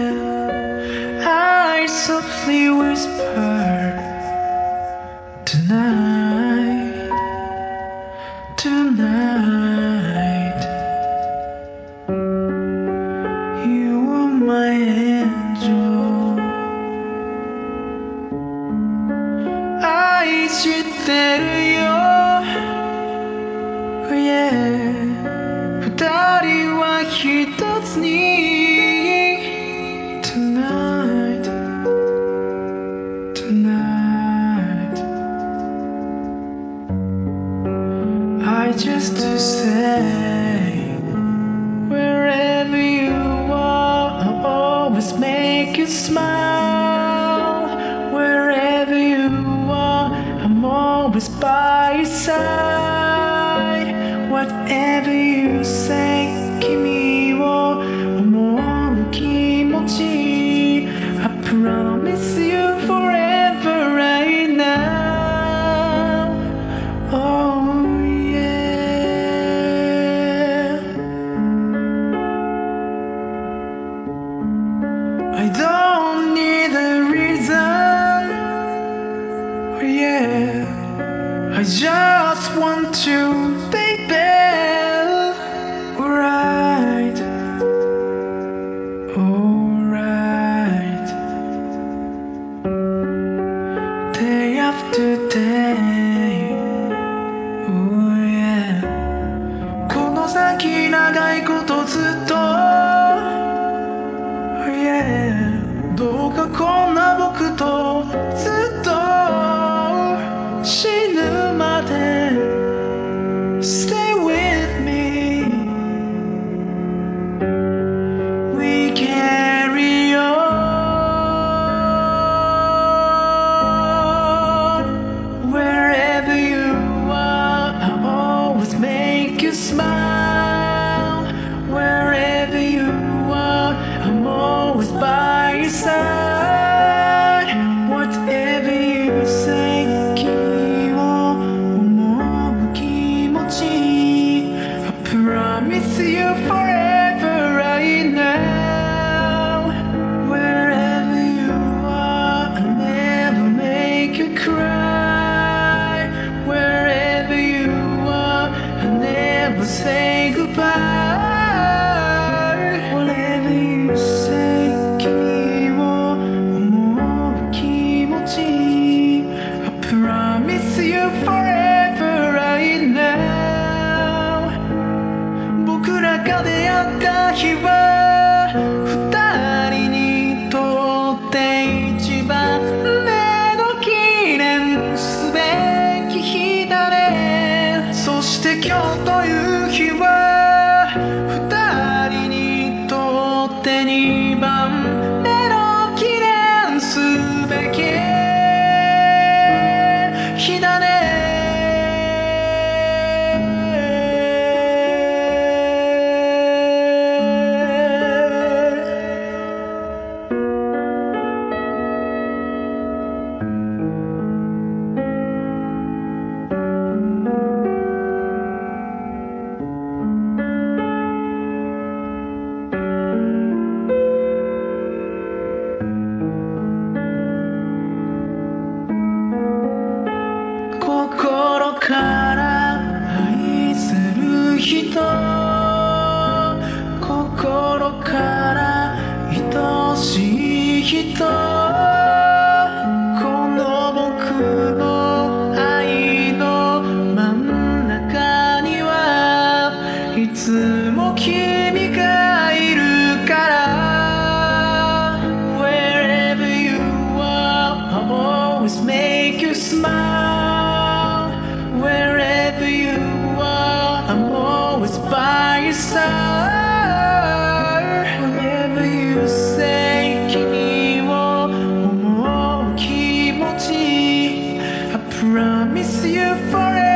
I softly whisper tonight, tonight. You are my angel. 愛してるよ Oh yeah 二人は一つに Tonight. Tonight. I just to say Wherever you are I'll always make you smile. Wherever you are I'm always by your side. Whatever you say 君を I just want to baby Alright. Alright. Day after day by 僕らが出会った日は二人にとって一番目の記念すべき日だね。そして今日という日は二人にとって二番。always by your side Whatever you say 君を思う気持ち I promise you forever